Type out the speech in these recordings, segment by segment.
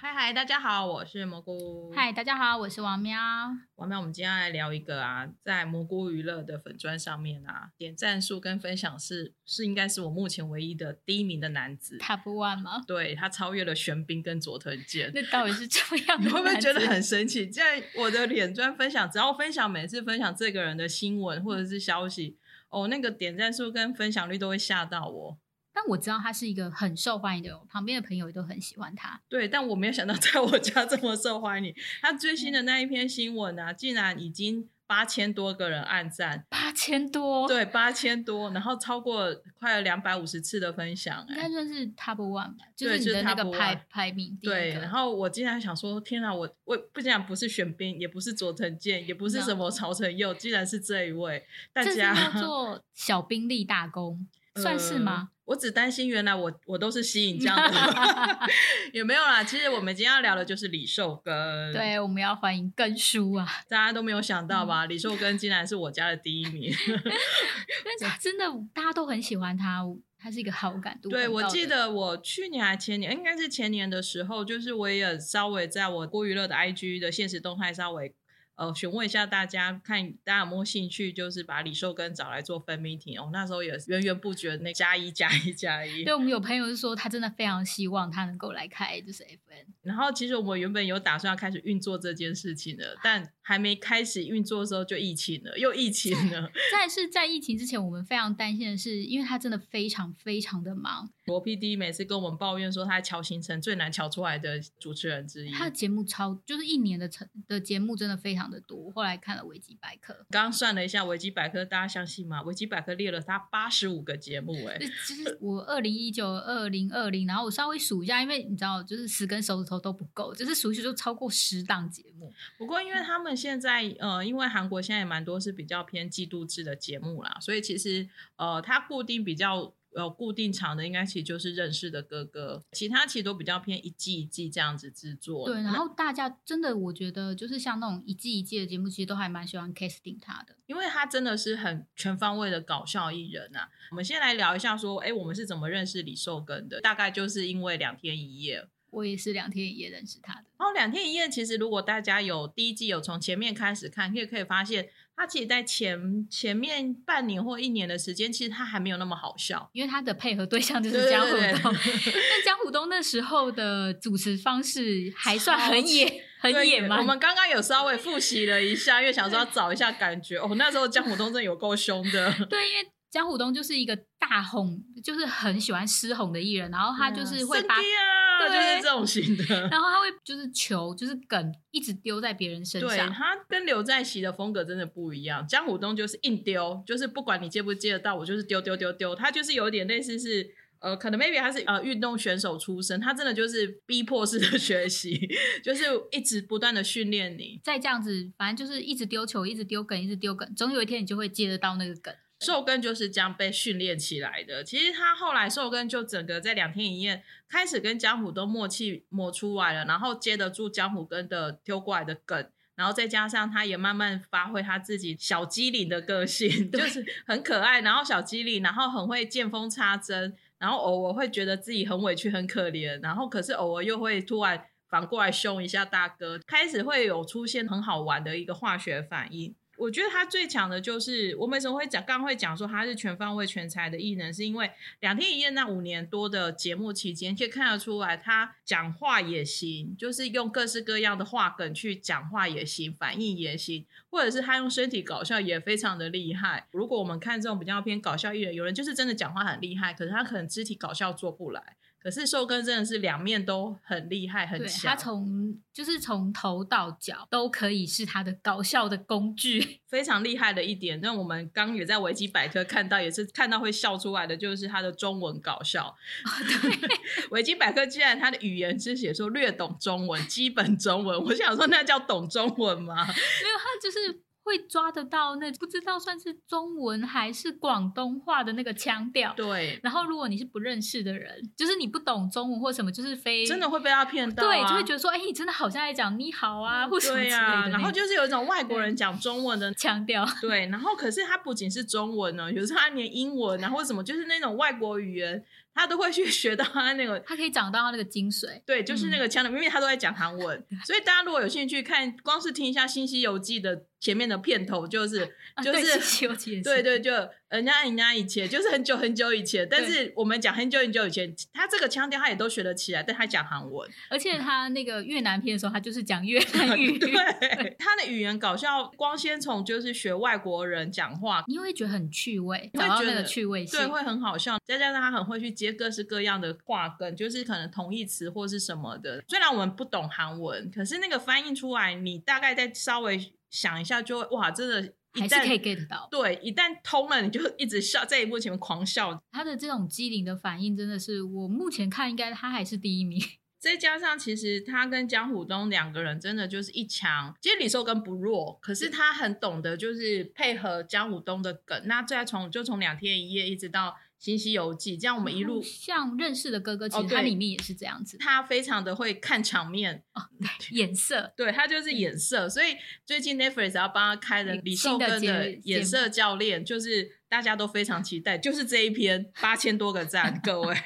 嗨嗨，大家好，我是蘑菇。嗨，大家好，我是王喵。王喵，我们今天来聊一个啊，在蘑菇娱乐的粉砖上面啊，点赞数跟分享是是应该是我目前唯一的第一名的男子。Top One 吗？对他超越了玄彬跟佐藤健。那到底是这样？你会不会觉得很神奇？在我的脸砖分享，只要分享每次分享这个人的新闻或者是消息，哦，那个点赞数跟分享率都会吓到我。但我知道他是一个很受欢迎的人，旁边的朋友也都很喜欢他。对，但我没有想到在我家这么受欢迎。他最新的那一篇新闻啊，竟然已经八千多个人按赞，八千多，对，八千多，然后超过快两百五十次的分享，应该算是 top one 吧，就是你的那个排排名。对，然后我竟然想说，天哪，我我不竟然不是选兵，也不是佐藤健，也不是什么曹承佑，竟然是这一位，大家叫做小兵立大功，算是吗？我只担心，原来我我都是吸引这样的，也没有啦。其实我们今天要聊的就是李寿根，对，我们要欢迎根叔啊！大家都没有想到吧？李寿根竟然是我家的第一名，但是真的大家都很喜欢他，他是一个好感度。对，我记得我去年还前年，应该是前年的时候，就是我也稍微在我郭娱乐的 IG 的现实动态稍微。呃，询问一下大家，看大家有没有兴趣，就是把李寿根找来做分 meeting 哦。那时候也源源不绝，那加一加一加一。对，我们有朋友是说，他真的非常希望他能够来开就是然后其实我们原本有打算要开始运作这件事情的，但还没开始运作的时候就疫情了，又疫情了。在是在疫情之前，我们非常担心的是，因为他真的非常非常的忙。罗 PD 每次跟我们抱怨说，他乔行程最难乔出来的主持人之一。他的节目超，就是一年的成的节目真的非常的多。后来看了维基百科，刚刚算了一下维基百科，大家相信吗？维基百科列了他八十五个节目，哎，就是我二零一九、二零二零，然后我稍微数一下，因为你知道，就是十根手指头都不够，就是熟悉就超过十档节目。不过因为他们现在，呃，因为韩国现在也蛮多是比较偏季度制的节目啦，所以其实呃，它固定比较。呃固定长的应该其实就是认识的哥哥，其他其实都比较偏一季一季这样子制作。对，然后大家真的我觉得就是像那种一季一季的节目，其实都还蛮喜欢 casting 他的，因为他真的是很全方位的搞笑艺人啊。我们先来聊一下说，哎，我们是怎么认识李寿根的？大概就是因为两天一夜，我也是两天一夜认识他的。然后两天一夜其实如果大家有第一季有从前面开始看，可以可以发现。他其实，在前前面半年或一年的时间，其实他还没有那么好笑，因为他的配合对象就是江虎东。那江虎东那时候的主持方式还算很野，很野蛮。我们刚刚有稍微复习了一下，因为想说要找一下感觉。哦，那时候江虎东真的有够凶的。对，因为。江虎东就是一个大哄，就是很喜欢失哄的艺人，然后他就是会把，对，就是这种型的，然后他会就是球，就是梗，一直丢在别人身上。对他跟刘在熙的风格真的不一样，江虎东就是硬丢，就是不管你接不接得到，我就是丢丢丢丢。他就是有点类似是，呃，可能 maybe 他是呃运动选手出身，他真的就是逼迫式的学习，就是一直不断的训练你。再这样子，反正就是一直丢球，一直丢梗，一直丢梗，总有一天你就会接得到那个梗。寿根就是这样被训练起来的。其实他后来寿根就整个在两天一夜开始跟江湖都默契磨出来了，然后接得住江湖根的丢过来的梗，然后再加上他也慢慢发挥他自己小机灵的个性，就是很可爱，然后小机灵，然后很会见缝插针，然后偶尔会觉得自己很委屈很可怜，然后可是偶尔又会突然反过来凶一下大哥，开始会有出现很好玩的一个化学反应。我觉得他最强的就是，我为什么会讲，刚会讲说他是全方位全才的艺人，是因为两天一夜那五年多的节目期间，可以看得出来，他讲话也行，就是用各式各样的话梗去讲话也行，反应也行，或者是他用身体搞笑也非常的厉害。如果我们看这种比较偏搞笑艺人，有人就是真的讲话很厉害，可是他可能肢体搞笑做不来。可是寿根真的是两面都很厉害，很强。他从就是从头到脚都可以是他的搞笑的工具，非常厉害的一点。那我们刚也在维基百科看到，也是看到会笑出来的，就是他的中文搞笑。对，维基百科既然他的语言是写说略懂中文，基本中文，我想说那叫懂中文吗？没有，他就是。会抓得到那不知道算是中文还是广东话的那个腔调。对。然后如果你是不认识的人，就是你不懂中文或什么，就是非真的会被他骗到。对，就会觉得说，哎，你真的好像在讲你好啊，或什么之类的。然后就是有一种外国人讲中文的腔调。对。然后可是他不仅是中文呢，有时候他连英文啊或什么，就是那种外国语言。他都会去 学到他那个。他可以讲到他那个精髓。对，就是那个腔调，明明他都在讲韩文，所以大家如果有兴趣看，光是听一下《新西游记》的前面的片头，就是就是《对对，就人家人家以前就是很久很久以前，但是我们讲很久很久以前，他这个腔调他也都学得起来，但他讲韩文，而且他那个越南片的时候，他就是讲越 南语，对，他的语言搞笑，光先从就是学外国人讲话，你会觉得很趣味，找到那个趣味性，对，会很好笑，再加上他很会去接各式各样的话梗，就是可能同义词或是什么的。虽然我们不懂韩文，可是那个翻译出来，你大概再稍微想一下，就会哇，真的。还是可以 get 到，对，一旦通了，你就一直笑，在荧幕前面狂笑。他的这种机灵的反应，真的是我目前看，应该他还是第一名。再加上，其实他跟江虎东两个人真的就是一强。其实李寿根不弱，可是他很懂得就是配合江虎东的梗。那再从就从两天一夜一直到。《新西游记》这样，我们一路像认识的哥哥，其实他里面也是这样子。他非常的会看场面哦，眼色，对他就是眼色。所以最近 Netflix 要帮他开的李寿根的眼色教练，就是大家都非常期待，就是这一篇八千多个赞，各位。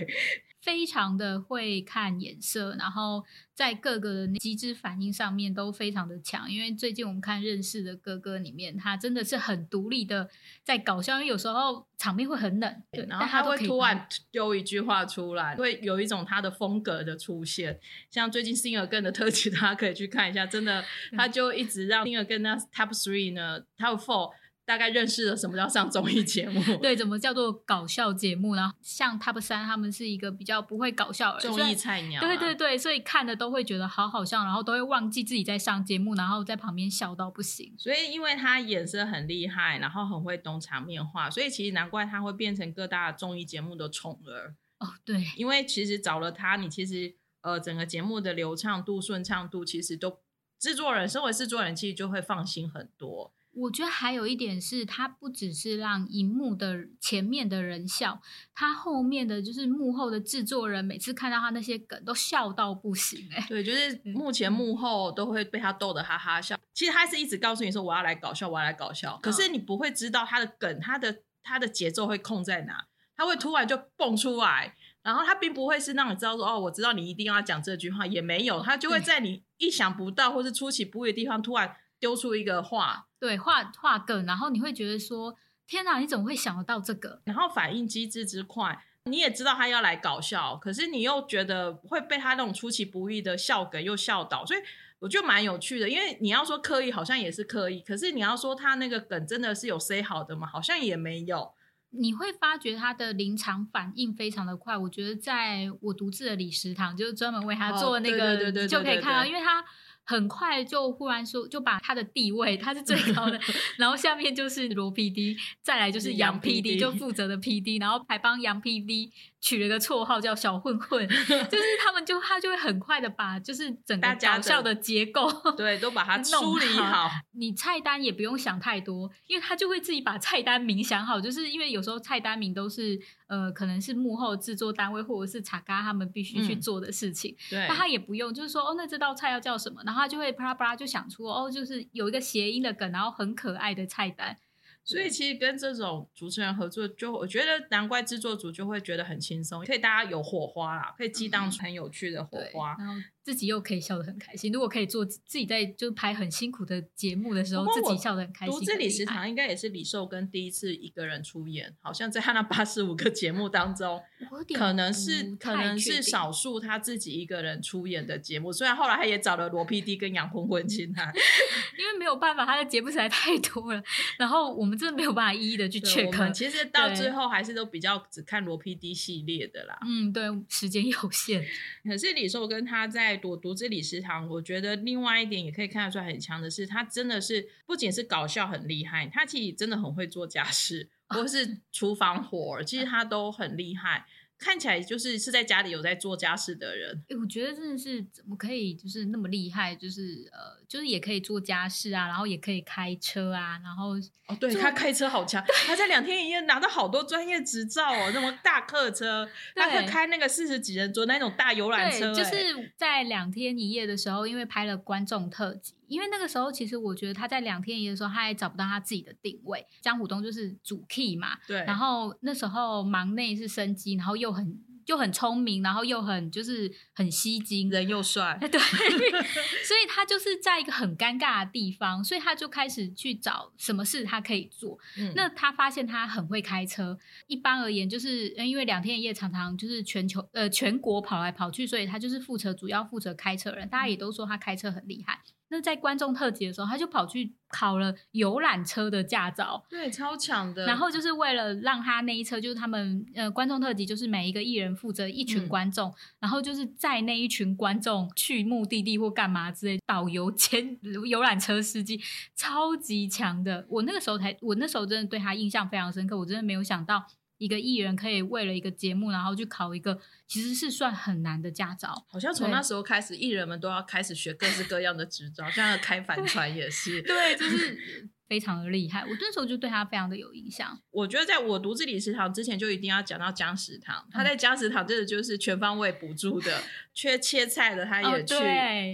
非常的会看眼色，然后在各个机制反应上面都非常的强。因为最近我们看认识的哥哥里面，他真的是很独立的在搞笑，因为有时候场面会很冷，对，然后他会突然丢一句话出来，会有一种他的风格的出现。像最近 Singer 跟的特辑，大家可以去看一下，真的他就一直让 Singer 跟那 Top Three 呢，Top Four。大概认识了什么叫上综艺节目，对，怎么叫做搞笑节目？然后像 Top 三，他们是一个比较不会搞笑的综艺菜鸟，对对对，所以看的都会觉得好好笑，然后都会忘记自己在上节目，然后在旁边笑到不行。所以因为他演色很厉害，然后很会懂场面话，所以其实难怪他会变成各大综艺节目的宠儿。哦，对，因为其实找了他，你其实呃整个节目的流畅度、顺畅度，其实都制作人身为制作人，其实就会放心很多。我觉得还有一点是，他不只是让荧幕的前面的人笑，他后面的就是幕后的制作人，每次看到他那些梗都笑到不行哎。对，就是幕前幕后都会被他逗得哈哈笑。其实他是一直告诉你说我要来搞笑，我要来搞笑，可是你不会知道他的梗，他的他的节奏会控在哪，他会突然就蹦出来，然后他并不会是让你知道说哦，我知道你一定要讲这句话，也没有，他就会在你意想不到或是出其不意的地方突然。丢出一个话，对画画梗，然后你会觉得说：“天哪，你怎么会想得到这个？”然后反应机制之快，你也知道他要来搞笑，可是你又觉得会被他那种出其不意的笑梗又笑倒，所以我觉得蛮有趣的。因为你要说刻意，好像也是刻意；可是你要说他那个梗真的是有塞好的吗？好像也没有。你会发觉他的临场反应非常的快。我觉得在我独自的李食堂，就是专门为他做那个，就可以看到，因为他。很快就忽然说，就把他的地位，他是最高的，然后下面就是罗 P D，再来就是杨 P D，就负责的 P D，然后还帮杨 P D 取了个绰号叫小混混，就是他们就他就会很快的把就是整个搞笑的结构 对都把它梳理好，你菜单也不用想太多，因为他就会自己把菜单名想好，就是因为有时候菜单名都是。呃，可能是幕后制作单位或者是查咖他们必须去做的事情，对，那他也不用，就是说，哦，那这道菜要叫什么，然后他就会啪啦啪啦就想出，哦，就是有一个谐音的梗，然后很可爱的菜单。所以其实跟这种主持人合作，就我觉得难怪制作组就会觉得很轻松，可以大家有火花啦，可以激荡出很有趣的火花。自己又可以笑得很开心。如果可以做自己在就拍很辛苦的节目的时候，自己笑得很开心。读这里食堂应该也是李寿根第一次一个人出演，好像在他那八十五个节目当中，可能是可能是少数他自己一个人出演的节目。虽然后来他也找了罗 PD 跟杨坤坤进来，因为没有办法，他的节目实在太多了。然后我们真的没有办法一一的去 check。其实到最后还是都比较只看罗 PD 系列的啦。嗯，对，时间有限。可是李寿根他在。独独自李食堂，我觉得另外一点也可以看得出来很强的是，他真的是不仅是搞笑很厉害，他其实真的很会做家事，或是 厨房活，其实他都很厉害。看起来就是是在家里有在做家事的人。哎，我觉得真的是怎么可以就是那么厉害？就是呃，就是也可以做家事啊，然后也可以开车啊，然后哦，对他开车好强，他在两天一夜拿到好多专业执照哦，那么大客车，他会开那个四十几人坐那种大游览车。就是在两天一夜的时候，因为拍了观众特辑。因为那个时候，其实我觉得他在两天一夜的时候，他还找不到他自己的定位。江虎东就是主 key 嘛，对。然后那时候忙内是生机，然后又很就很聪明，然后又很就是很吸睛，人又帅，对，所以他就是在一个很尴尬的地方，所以他就开始去找什么事他可以做。那他发现他很会开车，一般而言就是因为两天一夜常常就是全球呃全国跑来跑去，所以他就是负责主要负责开车人，大家也都说他开车很厉害。那在观众特辑的时候，他就跑去考了游览车的驾照，对，超强的。然后就是为了让他那一车，就是他们呃观众特辑，就是每一个艺人负责一群观众，然后就是载那一群观众去目的地或干嘛之类，导游 兼游览车司机，超级强的。我那个时候才，我那时候真的对他印象非常深刻，我真的没有想到。一个艺人可以为了一个节目，然后去考一个其实是算很难的驾照。好像从那时候开始，艺人们都要开始学各式各样的执照，像开帆船也是。对，就是。非常的厉害，我那时候就对他非常的有印象。我觉得在我独自理食堂之前，就一定要讲到姜食堂。他在姜食堂真的就是全方位补助的，缺切菜的他也去，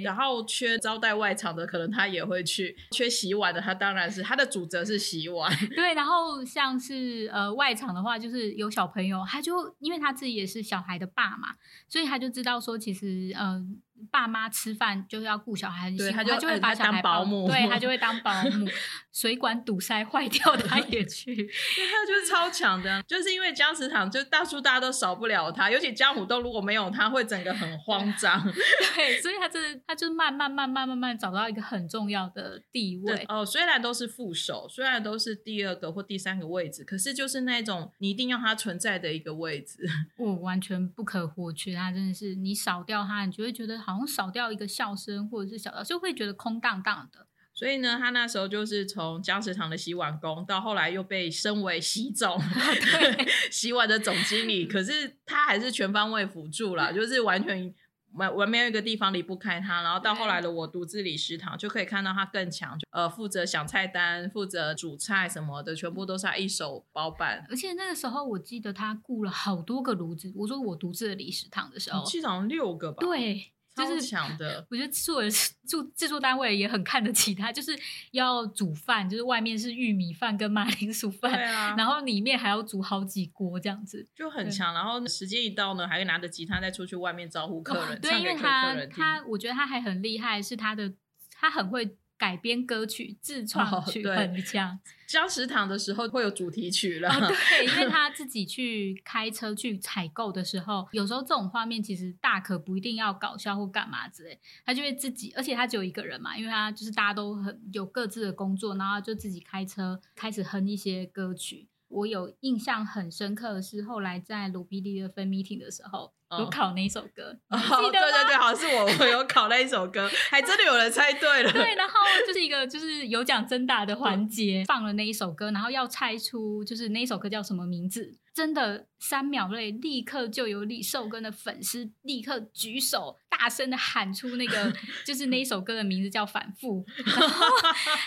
然后缺招待外场的可能他也会去，缺洗碗的他当然是他的主责是洗碗。对，然后像是呃外场的话，就是有小朋友，他就因为他自己也是小孩的爸嘛，所以他就知道说其实嗯。爸妈吃饭就是要顾小孩，对，他就会把小孩保姆，对他就会当保姆。水管堵塞坏掉，他也去，他就是超强的，就是因为姜食堂就大叔大家都少不了他，尤其江湖都如果没有他，会整个很慌张。对，所以他真的，他就慢慢慢慢慢慢找到一个很重要的地位。哦，虽然都是副手，虽然都是第二个或第三个位置，可是就是那种你一定要他存在的一个位置，我 完全不可或缺。他真的是你少掉他，你就会觉得。好像少掉一个笑声，或者是小到就会觉得空荡荡的。所以呢，他那时候就是从姜食堂的洗碗工，到后来又被升为洗总，对，洗碗的总经理。可是他还是全方位辅助了，就是完全完完没有一个地方离不开他。然后到后来的我独自理食堂，就可以看到他更强，呃，负责想菜单，负责煮菜什么的，全部都是他一手包办。而且那个时候，我记得他雇了好多个炉子。我说我独自的理食堂的时候，至少六个吧。对。就是强的，我觉得做做制作单位也很看得起他，就是要煮饭，就是外面是玉米饭跟马铃薯饭，对啊，然后里面还要煮好几锅这样子，就很强。然后时间一到呢，还会拿着吉他再出去外面招呼客人，对，因为他他，我觉得他还很厉害，是他的他很会。改编歌曲、自创曲很强。教食堂的时候会有主题曲了，对，因为他自己去开车去采购的时候，有时候这种画面其实大可不一定要搞笑或干嘛之类，他就会自己，而且他只有一个人嘛，因为他就是大家都很有各自的工作，然后就自己开车开始哼一些歌曲。我有印象很深刻的是，后来在鲁 PD 的分 meeting 的时候，有考那一首歌，对对对，好像是我我有考那一首歌，还真的有人猜对了。对，然后就是一个就是有奖征答的环节，放了那一首歌，然后要猜出就是那一首歌叫什么名字，真的三秒内立刻就有李寿根的粉丝立刻举手，大声的喊出那个就是那一首歌的名字叫反复，然后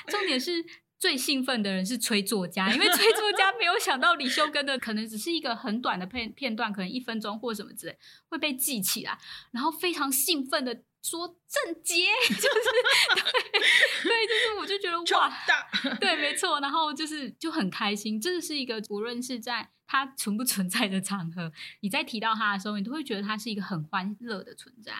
重点是。最兴奋的人是崔作家，因为崔作家没有想到李修根的可能只是一个很短的片片段，可能一分钟或什么之类会被记起来，然后非常兴奋的说郑杰，就是 对对，就是我就觉得哇，对，没错，然后就是就很开心，真的是一个无论是在他存不存在的场合，你在提到他的时候，你都会觉得他是一个很欢乐的存在。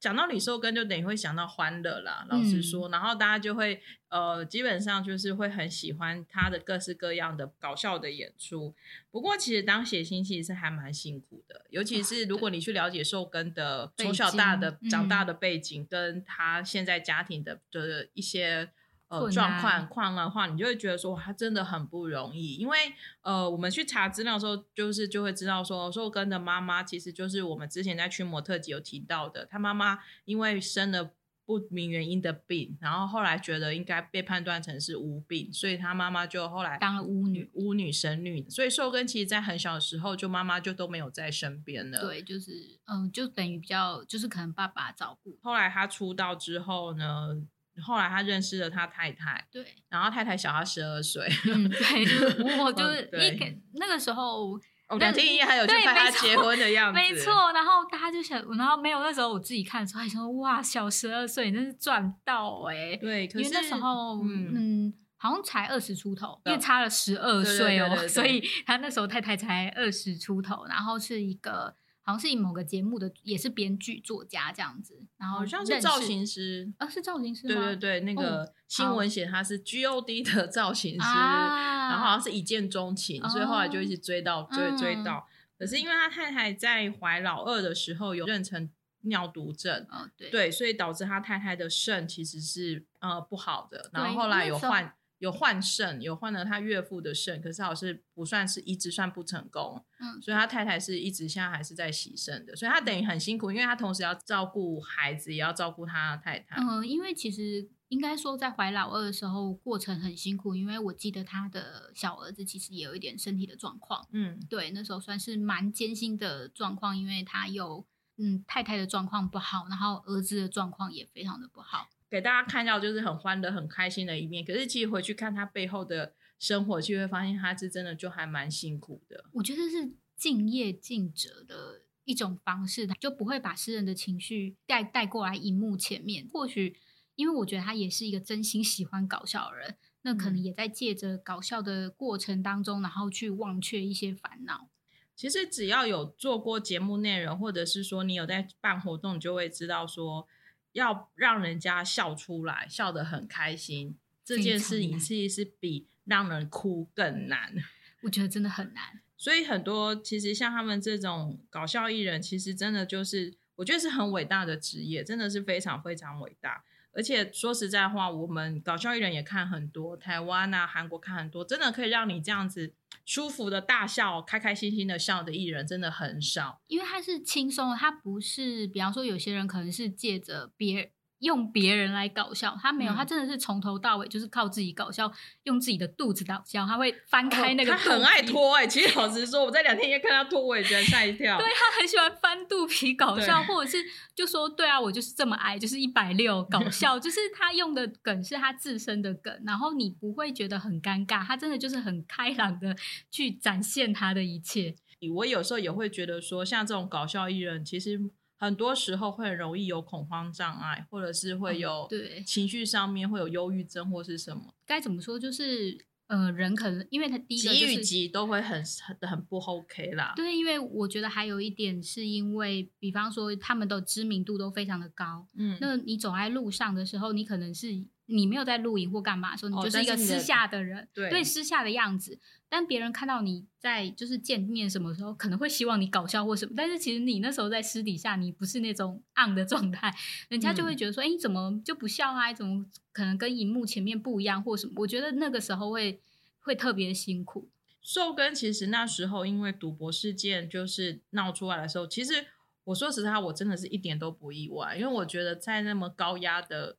讲到李寿根，就等于会想到欢乐啦。老实说，然后大家就会呃，基本上就是会很喜欢他的各式各样的搞笑的演出。不过，其实当写星其实是还蛮辛苦的，尤其是如果你去了解寿根的从小大的长大的背景，跟他现在家庭的的一些。呃，状况况的话，你就会觉得说，他真的很不容易。因为呃，我们去查资料的时候，就是就会知道说，寿根的妈妈其实就是我们之前在驱魔特辑有提到的，他妈妈因为生了不明原因的病，然后后来觉得应该被判断成是巫病，所以他妈妈就后来当了巫女，巫女神女。所以寿根其实在很小的时候，就妈妈就都没有在身边了。对，就是嗯，就等于比较就是可能爸爸照顾。后来他出道之后呢？后来他认识了他太太，对，然后太太小他十二岁，嗯，对，就是我就是一那个时候，两天一夜还有去拍他结婚的样子，没错。然后大家就想，然后没有那时候我自己看的时候还说，哇，小十二岁真是赚到哎，对，因为那时候嗯，好像才二十出头，因为差了十二岁哦，所以他那时候太太才二十出头，然后是一个。好像是以某个节目的，也是编剧作家这样子。然后好像是造型师啊，是造型师对对对，那个新闻写他是 G O D 的造型师，然后好像是一见钟情，所以后来就一直追到追追到。可是因为他太太在怀老二的时候有妊娠尿毒症，哦对对，所以导致他太太的肾其实是呃不好的，然后后来有换。有换肾，有换了他岳父的肾，可是好像是不算是移植算不成功，嗯，所以他太太是一直现在还是在洗肾的，所以他等于很辛苦，因为他同时要照顾孩子，也要照顾他太太。嗯，因为其实应该说在怀老二的时候过程很辛苦，因为我记得他的小儿子其实也有一点身体的状况，嗯，对，那时候算是蛮艰辛的状况，因为他有嗯太太的状况不好，然后儿子的状况也非常的不好。给大家看到就是很欢乐、很开心的一面，可是其实回去看他背后的生活，就会发现他是真的就还蛮辛苦的。我觉得是敬业尽责的一种方式，就不会把私人的情绪带带过来荧幕前面。或许因为我觉得他也是一个真心喜欢搞笑的人，那可能也在借着搞笑的过程当中，然后去忘却一些烦恼。其实只要有做过节目内容，或者是说你有在办活动，你就会知道说。要让人家笑出来，笑得很开心，这件事情其实是比让人哭更难。我觉得真的很难。所以很多其实像他们这种搞笑艺人，其实真的就是我觉得是很伟大的职业，真的是非常非常伟大。而且说实在话，我们搞笑艺人也看很多，台湾啊、韩国看很多，真的可以让你这样子舒服的大笑、开开心心的笑的艺人，真的很少。因为他是轻松，他不是，比方说有些人可能是借着别。用别人来搞笑，他没有，他真的是从头到尾就是靠自己搞笑，用自己的肚子搞笑。他会翻开那个，他很爱脱哎。其实老实说，我在两天也看他脱，我也觉得吓一跳。对他很喜欢翻肚皮搞笑，或者是就说对啊，我就是这么矮，就是一百六搞 笑。就是他用的梗是他自身的梗，然后你不会觉得很尴尬。他真的就是很开朗的去展现他的一切。我有时候也会觉得说，像这种搞笑艺人，其实。很多时候会很容易有恐慌障碍，或者是会有对情绪上面会有忧郁症或是什么？该怎么说？就是呃，人可能因为他第一个急与急都会很很很不 OK 啦。对，因为我觉得还有一点是因为，比方说他们的知名度都非常的高，嗯，那你走在路上的时候，你可能是。你没有在录影或干嘛的时候，你就是一个私下的人，对私下的样子。但别人看到你在就是见面什么时候，可能会希望你搞笑或什么。但是其实你那时候在私底下，你不是那种 on 的状态，人家就会觉得说：“哎，你怎么就不笑啊？怎么可能跟荧幕前面不一样或什么？”我觉得那个时候会会特别辛苦。寿根其实那时候因为赌博事件就是闹出来的时候，其实我说实话，我真的是一点都不意外，因为我觉得在那么高压的。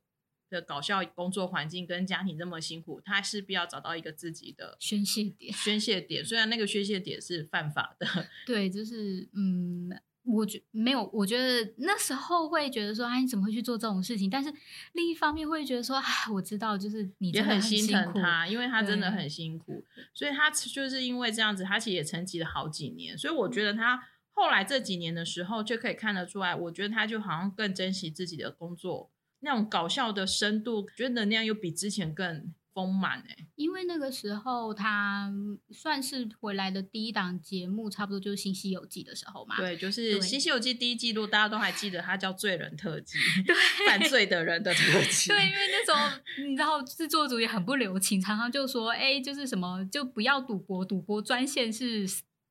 的搞笑工作环境跟家庭这么辛苦，他势必要找到一个自己的宣泄点。宣泄点，虽然那个宣泄点是犯法的。对，就是嗯，我觉没有，我觉得那时候会觉得说，哎，你怎么会去做这种事情？但是另一方面会觉得说，哎，我知道，就是你也很心疼他，因为他真的很辛苦，所以他就是因为这样子，他其实也沉寂了好几年。所以我觉得他后来这几年的时候，就可以看得出来，我觉得他就好像更珍惜自己的工作。那种搞笑的深度，觉得能量又比之前更丰满哎。因为那个时候他算是回来的第一档节目，差不多就是《新西游记》的时候嘛。对，就是《新西游记》第一季度，大家都还记得，它叫“罪人特辑 ”，犯罪的人的特 辑。对，因为那时候你知道制作组也很不留情，常常就说：“哎，就是什么就不要赌博，赌博专线是。”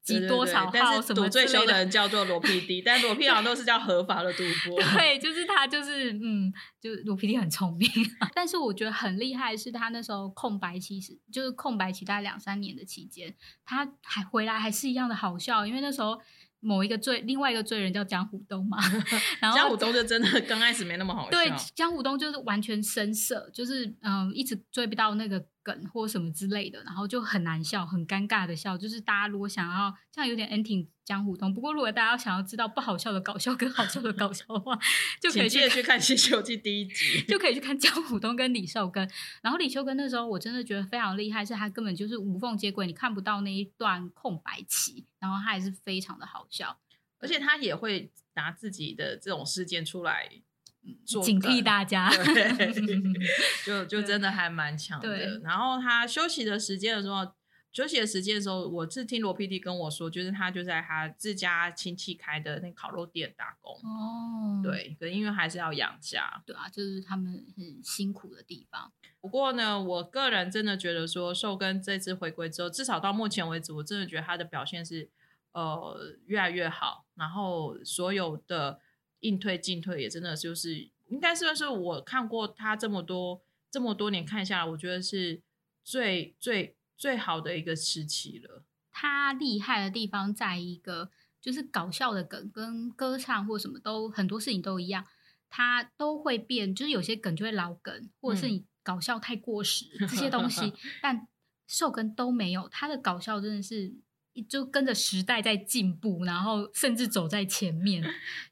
积多少号？什么最凶的人叫做罗 PD，但罗 PD 好像都是叫合法的赌博。对，就是他，就是嗯，就罗 PD 很聪明。但是我觉得很厉害，是他那时候空白期是就是空白期大概两三年的期间，他还回来还是一样的好笑，因为那时候某一个罪，另外一个罪人叫江虎东嘛。然后江虎东就真的刚开始没那么好笑。对，江虎东就是完全生涩，就是嗯，一直追不到那个。梗或什么之类的，然后就很难笑，很尴尬的笑。就是大家如果想要这样有点 ending 江湖东，不过如果大家想要知道不好笑的搞笑跟好笑的搞笑的话，就可以去去看《西游记》第一集，就可以去看江湖东跟李寿根。然后李寿根那时候我真的觉得非常厉害，是他根本就是无缝接轨，你看不到那一段空白期，然后他还是非常的好笑，而且他也会拿自己的这种事件出来。警惕大家，就就真的还蛮强的。然后他休息的时间的时候，休息的时间的时候，我是听罗 PD 跟我说，就是他就在他自家亲戚开的那烤肉店打工。哦，对，可因为还是要养家。对啊，就是他们很辛苦的地方。不过呢，我个人真的觉得说，寿根这次回归之后，至少到目前为止，我真的觉得他的表现是呃越来越好。然后所有的应退进退也真的就是应该算是我看过他这么多这么多年看下来，我觉得是最最。最好的一个时期了。他厉害的地方在一个，就是搞笑的梗跟歌唱或什么都很多事情都一样，他都会变。就是有些梗就会老梗，或者是你搞笑太过时 这些东西，但寿根都没有。他的搞笑真的是就跟着时代在进步，然后甚至走在前面。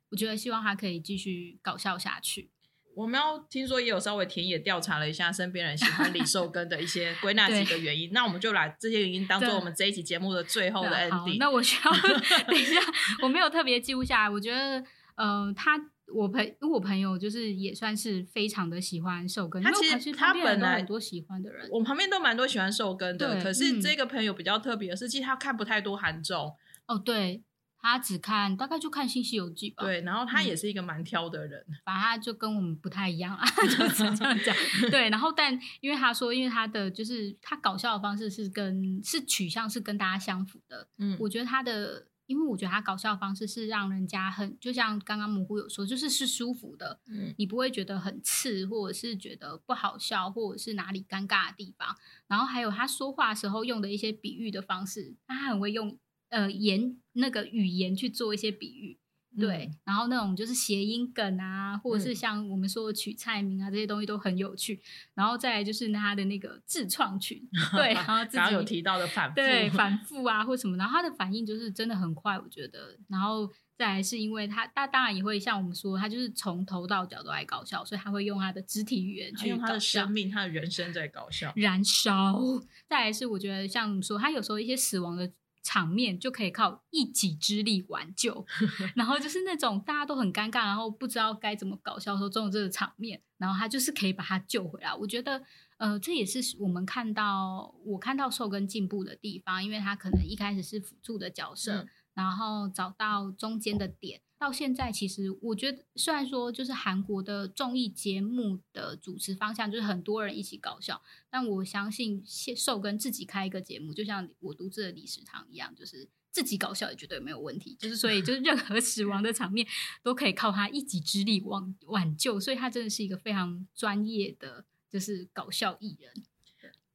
我觉得希望他可以继续搞笑下去。我们要听说也有稍微田野调查了一下身边人喜欢李寿根的一些归纳几个原因，那我们就来这些原因当做我们这一期节目的最后的 ending。那我需要 等一下，我没有特别记录下来。我觉得，呃，他我朋因为我朋友就是也算是非常的喜欢寿根，他其实他本来很多喜欢的人，我旁边都蛮多喜欢寿根的。可是这个朋友比较特别的是，其实他看不太多韩综。哦，对。他只看大概就看《新西游记》吧。对，然后他也是一个蛮挑的人，反正他就跟我们不太一样啊，就是这样讲。对，然后但因为他说，因为他的就是他搞笑的方式是跟是取向是跟大家相符的。嗯，我觉得他的，因为我觉得他搞笑的方式是让人家很，就像刚刚蘑菇有说，就是是舒服的。嗯，你不会觉得很刺，或者是觉得不好笑，或者是哪里尴尬的地方。然后还有他说话时候用的一些比喻的方式，他很会用。呃，言那个语言去做一些比喻，对，然后那种就是谐音梗啊，或者是像我们说的取菜名啊，这些东西都很有趣。然后再来就是他的那个自创群，对，然后自己有提到的反复，对，反复啊或什么，然后他的反应就是真的很快，我觉得。然后再来是因为他，他当然也会像我们说，他就是从头到脚都爱搞笑，所以他会用他的肢体语言去用他的生命、他的人生在搞笑、燃烧。再来是我觉得像说，他有时候一些死亡的。场面就可以靠一己之力挽救，然后就是那种大家都很尴尬，然后不知道该怎么搞笑的时候，这种这个场面，然后他就是可以把他救回来。我觉得，呃，这也是我们看到我看到瘦跟进步的地方，因为他可能一开始是辅助的角色，然后找到中间的点。到现在，其实我觉得，虽然说就是韩国的综艺节目的主持方向就是很多人一起搞笑，但我相信受跟自己开一个节目，就像我独自的李食堂一样，就是自己搞笑也绝对没有问题。就是所以，就是任何死亡的场面都可以靠他一己之力挽挽救，所以他真的是一个非常专业的就是搞笑艺人。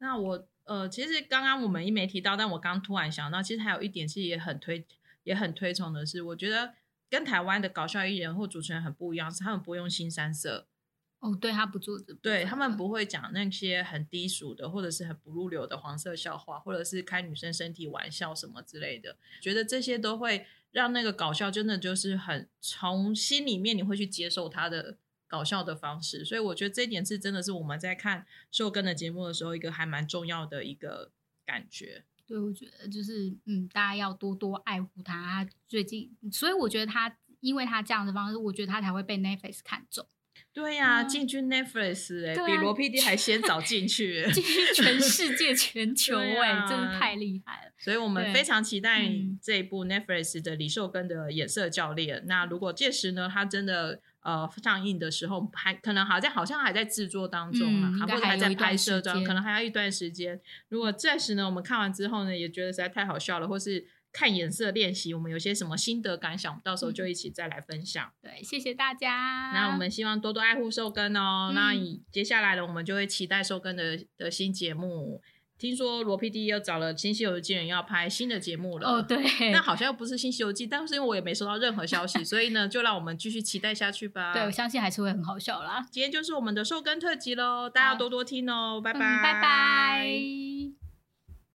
那我呃，其实刚刚我们一没提到，但我刚突然想到，其实还有一点是也很推也很推崇的是，我觉得。跟台湾的搞笑艺人或主持人很不一样，是他们不用新三色。哦，对他不做，对他们不会讲那些很低俗的，或者是很不入流的黄色笑话，或者是开女生身体玩笑什么之类的。觉得这些都会让那个搞笑真的就是很从心里面你会去接受他的搞笑的方式。所以我觉得这一点是真的是我们在看秀根的节目的时候一个还蛮重要的一个感觉。对，我觉得就是嗯，大家要多多爱护他。他最近，所以我觉得他，因为他这样的方式，我觉得他才会被 Netflix 看中。对呀，进军 Netflix 哎，比罗 PD 还先早进去，进军全 世界全球哎，真的太厉害了。所以我们非常期待这一部 Netflix 的李寿根的眼色教练。那如果届时呢，他真的。呃，上映的时候还可能好像好像还在制作当中啊，或者还在拍摄中，可能还要一段时间。如果暂时呢，我们看完之后呢，也觉得实在太好笑了，或是看颜色练习，我们有些什么心得感想，到时候就一起再来分享。对，谢谢大家。那我们希望多多爱护寿根哦。那接下来呢，我们就会期待寿根的的新节目。听说罗 PD 又找了《新西游记》人要拍新的节目了。哦，对，那好像又不是《新西游记》，但是因为我也没收到任何消息，所以呢，就让我们继续期待下去吧。对，我相信还是会很好笑啦。今天就是我们的寿根特辑喽，大家要多多听哦，拜拜，拜拜。